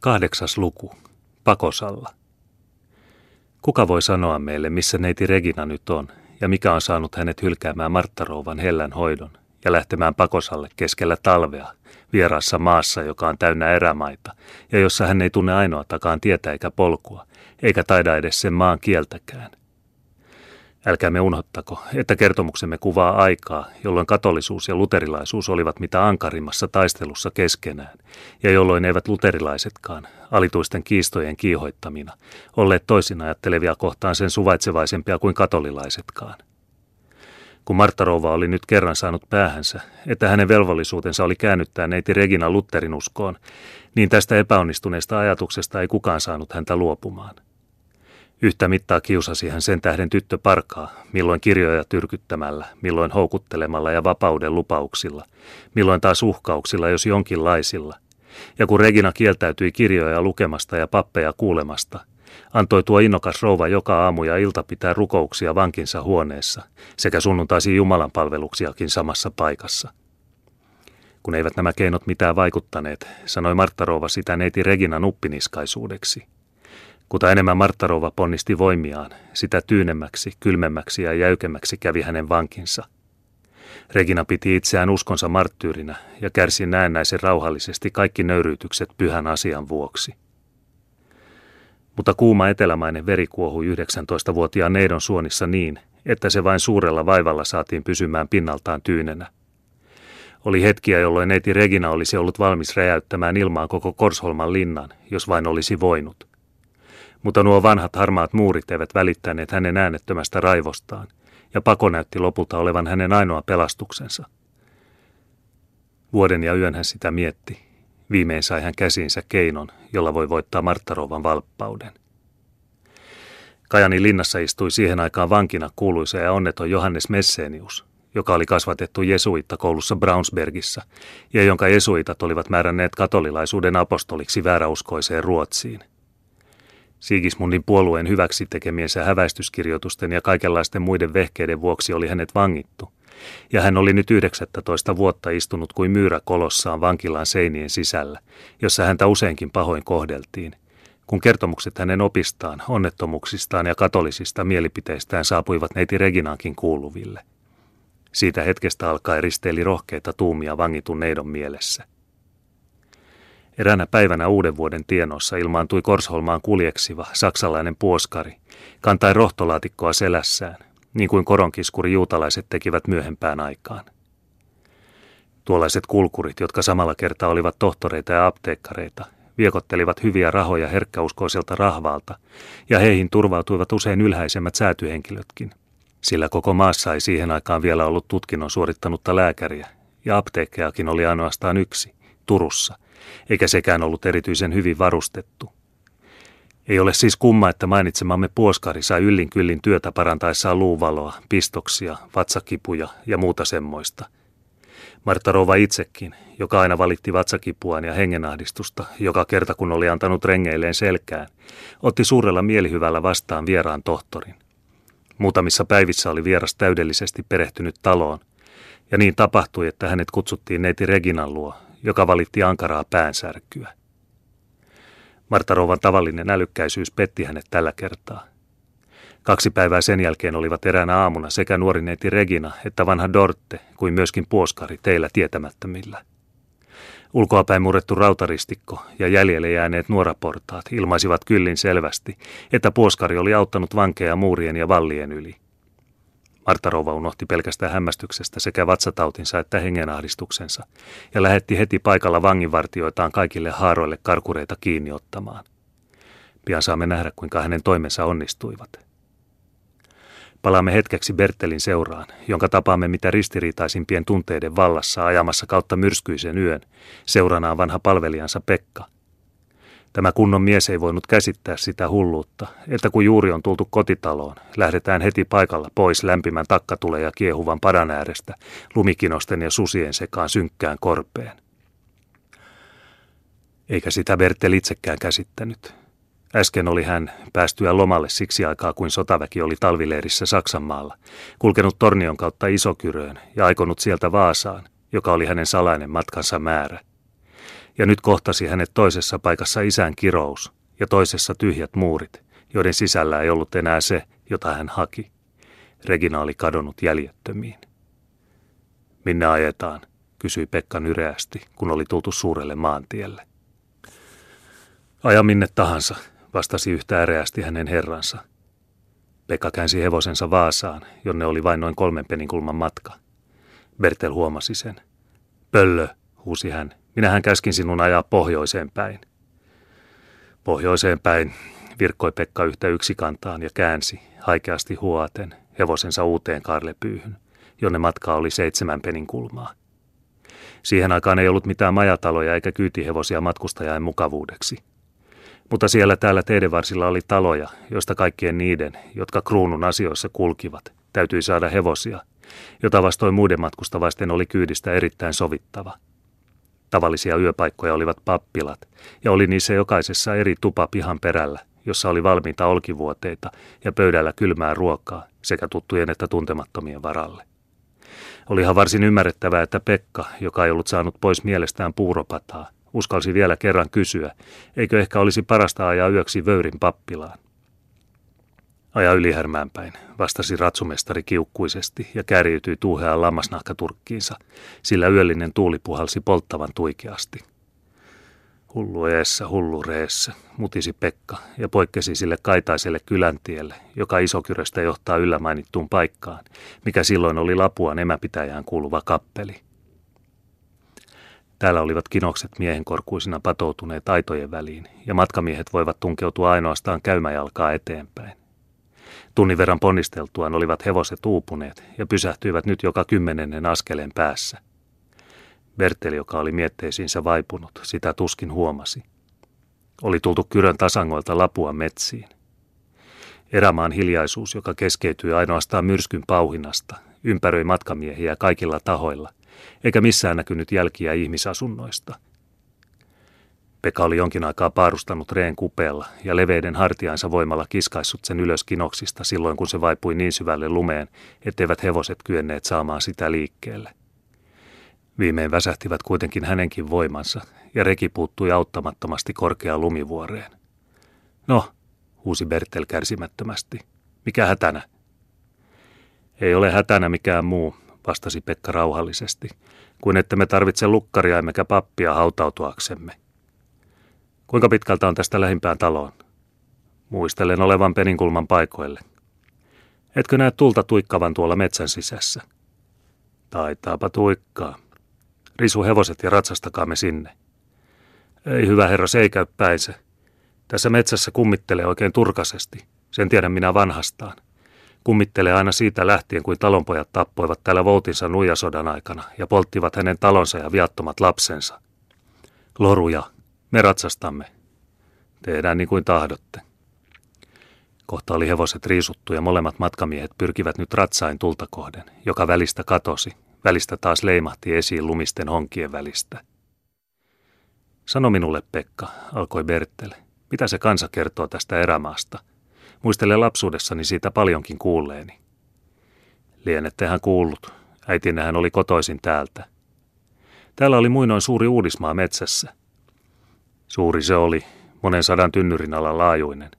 Kahdeksas luku. Pakosalla. Kuka voi sanoa meille, missä neiti Regina nyt on, ja mikä on saanut hänet hylkäämään Marttarouvan hellän hoidon ja lähtemään pakosalle keskellä talvea, vieraassa maassa, joka on täynnä erämaita, ja jossa hän ei tunne ainoatakaan tietä eikä polkua, eikä taida edes sen maan kieltäkään. Älkäämme unohtako, että kertomuksemme kuvaa aikaa, jolloin katolisuus ja luterilaisuus olivat mitä ankarimmassa taistelussa keskenään, ja jolloin eivät luterilaisetkaan, alituisten kiistojen kiihoittamina, olleet toisin ajattelevia kohtaan sen suvaitsevaisempia kuin katolilaisetkaan. Kun Martta Rouva oli nyt kerran saanut päähänsä, että hänen velvollisuutensa oli käännyttää neiti Regina Lutterin uskoon, niin tästä epäonnistuneesta ajatuksesta ei kukaan saanut häntä luopumaan – Yhtä mittaa kiusasi hän sen tähden tyttö parkaa, milloin kirjoja tyrkyttämällä, milloin houkuttelemalla ja vapauden lupauksilla, milloin taas uhkauksilla, jos jonkinlaisilla. Ja kun Regina kieltäytyi kirjoja lukemasta ja pappeja kuulemasta, antoi tuo innokas rouva joka aamu ja ilta pitää rukouksia vankinsa huoneessa, sekä sunnuntaisin Jumalan palveluksiakin samassa paikassa. Kun eivät nämä keinot mitään vaikuttaneet, sanoi Martta Rouva sitä neiti Regina nuppiniskaisuudeksi – Kuta enemmän Marttarova ponnisti voimiaan, sitä tyynemmäksi, kylmemmäksi ja jäykemmäksi kävi hänen vankinsa. Regina piti itseään uskonsa marttyyrinä ja kärsi näennäisen rauhallisesti kaikki nöyryytykset pyhän asian vuoksi. Mutta kuuma etelämainen veri kuohui 19-vuotiaan neidon suonissa niin, että se vain suurella vaivalla saatiin pysymään pinnaltaan tyynenä. Oli hetkiä, jolloin neiti Regina olisi ollut valmis räjäyttämään ilmaan koko Korsholman linnan, jos vain olisi voinut mutta nuo vanhat harmaat muurit eivät välittäneet hänen äänettömästä raivostaan, ja pako näytti lopulta olevan hänen ainoa pelastuksensa. Vuoden ja yön hän sitä mietti. Viimein sai hän käsiinsä keinon, jolla voi voittaa Marttarovan valppauden. Kajani linnassa istui siihen aikaan vankina kuuluisa ja onneton Johannes Messenius, joka oli kasvatettu jesuitta koulussa Brownsbergissa ja jonka jesuitat olivat määränneet katolilaisuuden apostoliksi vääräuskoiseen Ruotsiin – Sigismundin puolueen hyväksi tekemiensä häväistyskirjoitusten ja kaikenlaisten muiden vehkeiden vuoksi oli hänet vangittu, ja hän oli nyt 19 vuotta istunut kuin myyrä kolossaan vankilaan seinien sisällä, jossa häntä useinkin pahoin kohdeltiin, kun kertomukset hänen opistaan, onnettomuuksistaan ja katolisista mielipiteistään saapuivat neiti Reginaankin kuuluville. Siitä hetkestä alkaen risteili rohkeita tuumia vangitun neidon mielessä – Eräänä päivänä uuden vuoden tienossa ilmaantui Korsholmaan kuljeksiva saksalainen puoskari, kantai rohtolaatikkoa selässään, niin kuin koronkiskuri juutalaiset tekivät myöhempään aikaan. Tuollaiset kulkurit, jotka samalla kertaa olivat tohtoreita ja apteekkareita, viekottelivat hyviä rahoja herkkäuskoiselta rahvalta, ja heihin turvautuivat usein ylhäisemmät säätyhenkilötkin, sillä koko maassa ei siihen aikaan vielä ollut tutkinnon suorittanutta lääkäriä, ja apteekkeakin oli ainoastaan yksi, Turussa – eikä sekään ollut erityisen hyvin varustettu. Ei ole siis kumma, että mainitsemamme puoskari sai yllin kyllin työtä parantaessaan luuvaloa, pistoksia, vatsakipuja ja muuta semmoista. Martta Rova itsekin, joka aina valitti vatsakipuaan ja hengenahdistusta, joka kerta kun oli antanut rengeilleen selkään, otti suurella mielihyvällä vastaan vieraan tohtorin. Muutamissa päivissä oli vieras täydellisesti perehtynyt taloon, ja niin tapahtui, että hänet kutsuttiin neiti Reginan luo, joka valitti ankaraa päänsärkyä. Marta Rouvan tavallinen älykkäisyys petti hänet tällä kertaa. Kaksi päivää sen jälkeen olivat eräänä aamuna sekä nuori neiti Regina että vanha Dorte kuin myöskin puoskari teillä tietämättömillä. Ulkoapäin murrettu rautaristikko ja jäljelle jääneet nuoraportaat ilmaisivat kyllin selvästi, että puoskari oli auttanut vankeja muurien ja vallien yli – Marta Rouva unohti pelkästään hämmästyksestä sekä vatsatautinsa että hengenahdistuksensa ja lähetti heti paikalla vanginvartioitaan kaikille haaroille karkureita kiinni ottamaan. Pian saamme nähdä, kuinka hänen toimensa onnistuivat. Palaamme hetkeksi Bertelin seuraan, jonka tapaamme mitä ristiriitaisimpien tunteiden vallassa ajamassa kautta myrskyisen yön, seuranaan vanha palvelijansa Pekka – Tämä kunnon mies ei voinut käsittää sitä hulluutta, että kun juuri on tultu kotitaloon, lähdetään heti paikalla pois lämpimän takkatulen ja kiehuvan padan äärestä, lumikinosten ja susien sekaan synkkään korpeen. Eikä sitä Bertel itsekään käsittänyt. Äsken oli hän päästyä lomalle siksi aikaa, kuin sotaväki oli talvileirissä Saksanmaalla, kulkenut Tornion kautta Isokyröön ja aikonut sieltä Vaasaan, joka oli hänen salainen matkansa määrä Ja nyt kohtasi hänet toisessa paikassa isän kirous ja toisessa tyhjät muurit, joiden sisällä ei ollut enää se, jota hän haki. Regina oli kadonnut jäljettömiin. Minne ajetaan, kysyi Pekka nyreästi, kun oli tultu suurelle maantielle. Aja minne tahansa, vastasi yhtä äreästi hänen herransa. Pekka käänsi hevosensa Vaasaan, jonne oli vain noin kolmen peninkulman matka. Bertel huomasi sen. Pöllö, huusi hän, minähän käskin sinun ajaa pohjoiseen päin. Pohjoiseen päin, virkkoi Pekka yhtä yksikantaan ja käänsi, haikeasti huoaten, hevosensa uuteen karlepyyhyn, jonne matka oli seitsemän penin kulmaa. Siihen aikaan ei ollut mitään majataloja eikä kyytihevosia matkustajain mukavuudeksi. Mutta siellä täällä teidän varsilla oli taloja, joista kaikkien niiden, jotka kruunun asioissa kulkivat, täytyi saada hevosia, jota vastoin muiden matkustavaisten oli kyydistä erittäin sovittava. Tavallisia yöpaikkoja olivat pappilat, ja oli niissä jokaisessa eri tupa pihan perällä, jossa oli valmiita olkivuoteita ja pöydällä kylmää ruokaa sekä tuttujen että tuntemattomien varalle. Olihan varsin ymmärrettävää, että Pekka, joka ei ollut saanut pois mielestään puuropataa, uskalsi vielä kerran kysyä, eikö ehkä olisi parasta ajaa yöksi Vöyrin pappilaan. Aja ylihärmään päin, vastasi ratsumestari kiukkuisesti ja kärjytyi tuuheaan lammasnahkaturkkiinsa, sillä yöllinen tuuli puhalsi polttavan tuikeasti. Hullu eessä, hullu reessä, mutisi Pekka ja poikkesi sille kaitaiselle kyläntielle, joka isokyröstä johtaa yllä mainittuun paikkaan, mikä silloin oli Lapuan emäpitäjään kuuluva kappeli. Täällä olivat kinokset miehenkorkuisina patoutuneet aitojen väliin, ja matkamiehet voivat tunkeutua ainoastaan käymäjalkaa eteenpäin. Tunnin verran ponnisteltuaan olivat hevoset uupuneet ja pysähtyivät nyt joka kymmenennen askeleen päässä. Bertel, joka oli mietteisiinsä vaipunut, sitä tuskin huomasi. Oli tultu kyrön tasangoilta lapua metsiin. Erämaan hiljaisuus, joka keskeytyi ainoastaan myrskyn pauhinnasta, ympäröi matkamiehiä kaikilla tahoilla, eikä missään näkynyt jälkiä ihmisasunnoista. Pekka oli jonkin aikaa paarustanut reen kupeella ja leveiden hartiainsa voimalla kiskaissut sen ylös kinoksista silloin, kun se vaipui niin syvälle lumeen, etteivät hevoset kyenneet saamaan sitä liikkeelle. Viimein väsähtivät kuitenkin hänenkin voimansa, ja reki puuttui auttamattomasti korkeaan lumivuoreen. No, huusi Bertel kärsimättömästi. Mikä hätänä? Ei ole hätänä mikään muu, vastasi Pekka rauhallisesti, kuin että me tarvitse lukkaria emmekä pappia hautautuaksemme. Kuinka pitkältä on tästä lähimpään taloon? Muistelen olevan peninkulman paikoille. Etkö näe tulta tuikkavan tuolla metsän sisässä? Taitaapa tuikkaa. Risu hevoset ja ratsastakaamme sinne. Ei hyvä herra, se ei käy päinsä. Tässä metsässä kummittelee oikein turkasesti. Sen tiedän minä vanhastaan. Kummittelee aina siitä lähtien, kuin talonpojat tappoivat täällä Voutinsa nuijasodan aikana ja polttivat hänen talonsa ja viattomat lapsensa. Loruja, me ratsastamme. Tehdään niin kuin tahdotte. Kohta oli hevoset riisuttu ja molemmat matkamiehet pyrkivät nyt ratsain tulta kohden, joka välistä katosi, välistä taas leimahti esiin lumisten honkien välistä. Sano minulle, Pekka, alkoi Bertele, mitä se kansa kertoo tästä erämaasta? Muistelen lapsuudessani siitä paljonkin kuulleeni. Lienettehän kuullut. Äitinähän oli kotoisin täältä. Täällä oli muinoin suuri uudismaa metsässä. Suuri se oli, monen sadan tynnyrin alla laajuinen.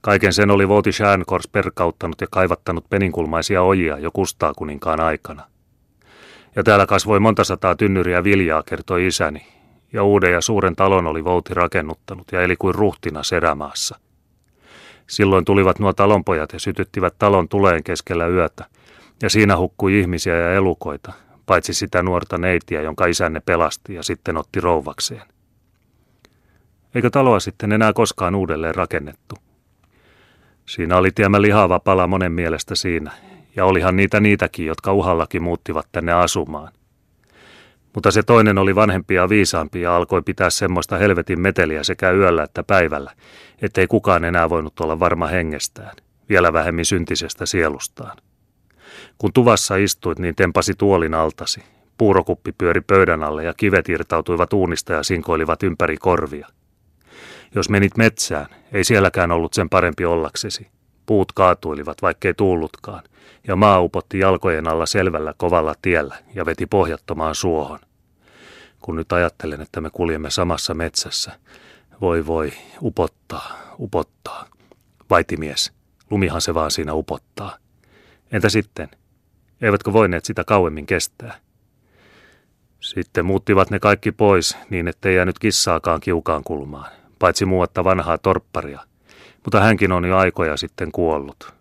Kaiken sen oli Vouti Schärnkors perkauttanut ja kaivattanut peninkulmaisia ojia jo kustaa kuninkaan aikana. Ja täällä kasvoi monta sataa tynnyriä viljaa, kertoi isäni, ja uuden ja suuren talon oli Vouti rakennuttanut ja eli kuin ruhtina serämaassa. Silloin tulivat nuo talonpojat ja sytyttivät talon tuleen keskellä yötä, ja siinä hukkui ihmisiä ja elukoita, paitsi sitä nuorta neitiä, jonka isänne pelasti ja sitten otti rouvakseen. Eikö taloa sitten enää koskaan uudelleen rakennettu? Siinä oli tiemä lihava pala monen mielestä siinä, ja olihan niitä niitäkin, jotka uhallakin muuttivat tänne asumaan. Mutta se toinen oli vanhempi ja viisaampi ja alkoi pitää semmoista helvetin meteliä sekä yöllä että päivällä, ettei kukaan enää voinut olla varma hengestään, vielä vähemmin syntisestä sielustaan. Kun tuvassa istuit, niin tempasi tuolin altasi. Puurokuppi pyöri pöydän alle ja kivet irtautuivat uunista ja sinkoilivat ympäri korvia. Jos menit metsään, ei sielläkään ollut sen parempi ollaksesi. Puut kaatuilivat, vaikkei tuullutkaan, ja maa upotti jalkojen alla selvällä kovalla tiellä ja veti pohjattomaan suohon. kun nyt ajattelen, että me kuljemme samassa metsässä. Voi voi, upottaa, upottaa. Vaitimies, lumihan se vaan siinä upottaa. Entä sitten? Eivätkö voineet sitä kauemmin kestää? Sitten muuttivat ne kaikki pois niin, ettei jäänyt kissaakaan kiukaan kulmaan, paitsi muuatta vanhaa torpparia. Mutta hänkin on jo aikoja sitten kuollut.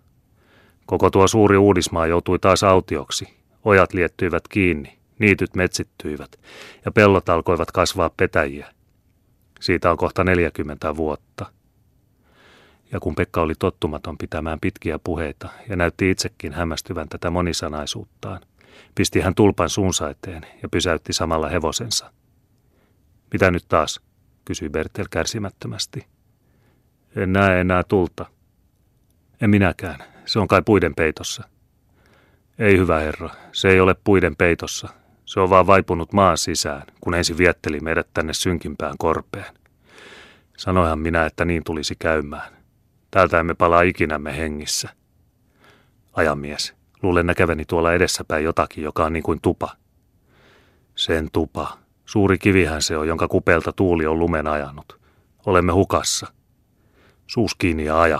Koko tuo suuri uudismaa joutui taas autioksi. Ojat liettyivät kiinni, niityt metsittyivät ja pellot alkoivat kasvaa petäjiä. Siitä on kohta 40 vuotta. Ja kun Pekka oli tottumaton pitämään pitkiä puheita ja näytti itsekin hämmästyvän tätä monisanaisuuttaan, pisti hän tulpan suunsa eteen ja pysäytti samalla hevosensa. Mitä nyt taas? Kysyi Bertel kärsimättömästi. En näe enää tulta. En minäkään. Se on kai puiden peitossa. Ei hyvä herra, se ei ole puiden peitossa. Se on vaan vaipunut maan sisään, kun ensin vietteli meidät tänne synkimpään korpeen. Sanoihan minä, että niin tulisi käymään. Täältä emme palaa ikinämme hengissä. Ajamies, luulen näkeväni tuolla edessäpäin jotakin, joka on niin kuin tupa. Sen tupa. Suuri kivihän se on, jonka kupelta tuuli on lumen ajanut. Olemme hukassa. Suus kiinni ja aja.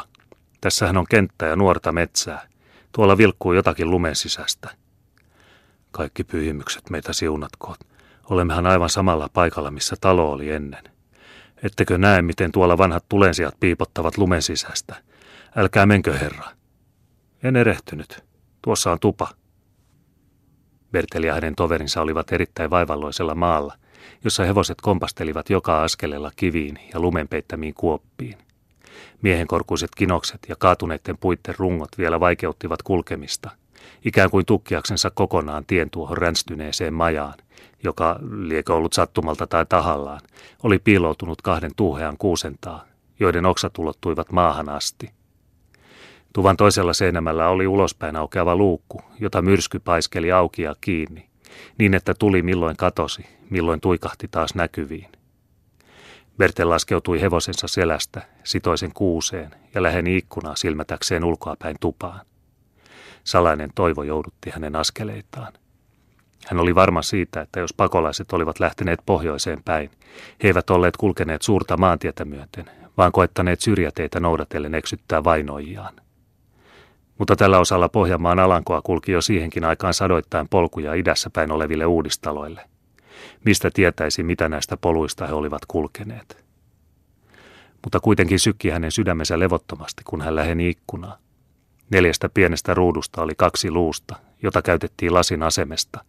Tässähän on kenttä ja nuorta metsää. Tuolla vilkkuu jotakin lumen sisästä. Kaikki pyhimykset meitä siunatkoot. Olemmehan aivan samalla paikalla, missä talo oli ennen. Ettekö näe, miten tuolla vanhat tulensijat piipottavat lumen sisästä? Älkää menkö, herra. En erehtynyt. Tuossa on tupa. Berteli ja hänen toverinsa olivat erittäin vaivalloisella maalla, jossa hevoset kompastelivat joka askeleella kiviin ja lumen peittämiin kuoppiin. Miehenkorkuiset kinokset ja kaatuneiden puitten rungot vielä vaikeuttivat kulkemista, ikään kuin tukkiaksensa kokonaan tien tuohon ränstyneeseen majaan, joka, liekö ollut sattumalta tai tahallaan, oli piiloutunut kahden tuuhean kuusentaa, joiden oksat ulottuivat maahan asti. Tuvan toisella seinämällä oli ulospäin aukeava luukku, jota myrsky paiskeli auki ja kiinni, niin että tuli milloin katosi, milloin tuikahti taas näkyviin. Bertel laskeutui hevosensa selästä, sitoi sen kuuseen ja läheni ikkunaa silmätäkseen ulkoapäin tupaan. Salainen toivo joudutti hänen askeleitaan. Hän oli varma siitä, että jos pakolaiset olivat lähteneet pohjoiseen päin, he eivät olleet kulkeneet suurta maantietä myöten, vaan koettaneet syrjäteitä noudatellen eksyttää vainoijiaan. Mutta tällä osalla Pohjanmaan alankoa kulki jo siihenkin aikaan sadoittain polkuja idässä päin oleville uudistaloille. Mistä tietäisi, mitä näistä poluista he olivat kulkeneet. Mutta kuitenkin sykki hänen sydämensä levottomasti, kun hän läheni ikkunaa. Neljästä pienestä ruudusta oli kaksi luusta, jota käytettiin lasin asemesta.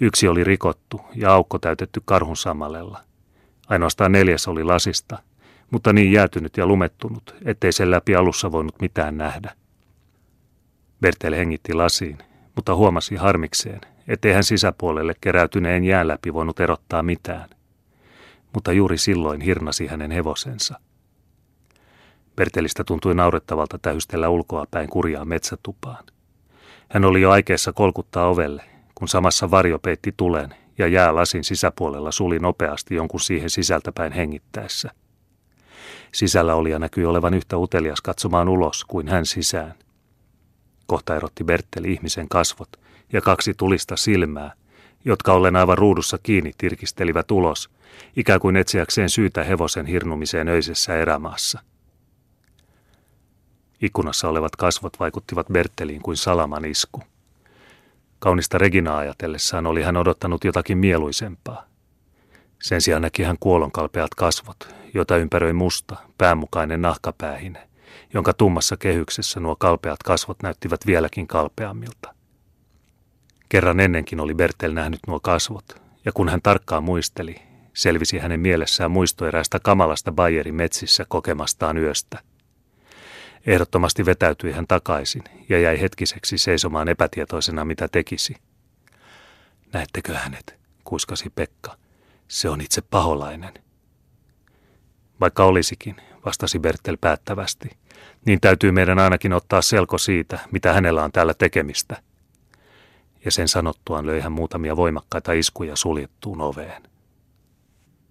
Yksi oli rikottu ja aukko täytetty karhun samalella. Ainoastaan neljäs oli lasista, mutta niin jäätynyt ja lumettunut, ettei sen läpi alussa voinut mitään nähdä. Bertel hengitti lasiin, mutta huomasi harmikseen, ettei hän sisäpuolelle keräytyneen jään läpi voinut erottaa mitään. Mutta juuri silloin hirnasi hänen hevosensa. Bertelistä tuntui naurettavalta tähystellä ulkoa päin kurjaa metsätupaan. Hän oli jo aikeessa kolkuttaa ovelle, kun samassa varjo peitti tulen ja jää lasin sisäpuolella suli nopeasti jonkun siihen sisältäpäin hengittäessä. Sisällä olija näkyi olevan yhtä utelias katsomaan ulos kuin hän sisään. Kohta erotti Bertteli ihmisen kasvot ja kaksi tulista silmää, jotka ollen aivan ruudussa kiinni tirkistelivät ulos, ikään kuin etsiäkseen syytä hevosen hirnumiseen öisessä erämaassa. Ikkunassa olevat kasvot vaikuttivat Bertteliin kuin salaman isku. Kaunista Reginaa ajatellessaan oli hän odottanut jotakin mieluisempaa. Sen sijaan näki hän kuolonkalpeat kasvot, joita ympäröi musta, päämukainen nahkapäähine, jonka tummassa kehyksessä nuo kalpeat kasvot näyttivät vieläkin kalpeammilta. Kerran ennenkin oli Bertel nähnyt nuo kasvot, ja kun hän tarkkaan muisteli, selvisi hänen mielessään muisto eräästä kamalasta Bayerin metsissä kokemastaan yöstä. Ehdottomasti vetäytyi hän takaisin ja jäi hetkiseksi seisomaan epätietoisena, mitä tekisi. Näettekö hänet, kuiskasi Pekka. Se on itse paholainen. Vaikka olisikin, vastasi Bertel päättävästi, niin täytyy meidän ainakin ottaa selko siitä, mitä hänellä on täällä tekemistä. Ja sen sanottuaan löi hän muutamia voimakkaita iskuja suljettuun oveen.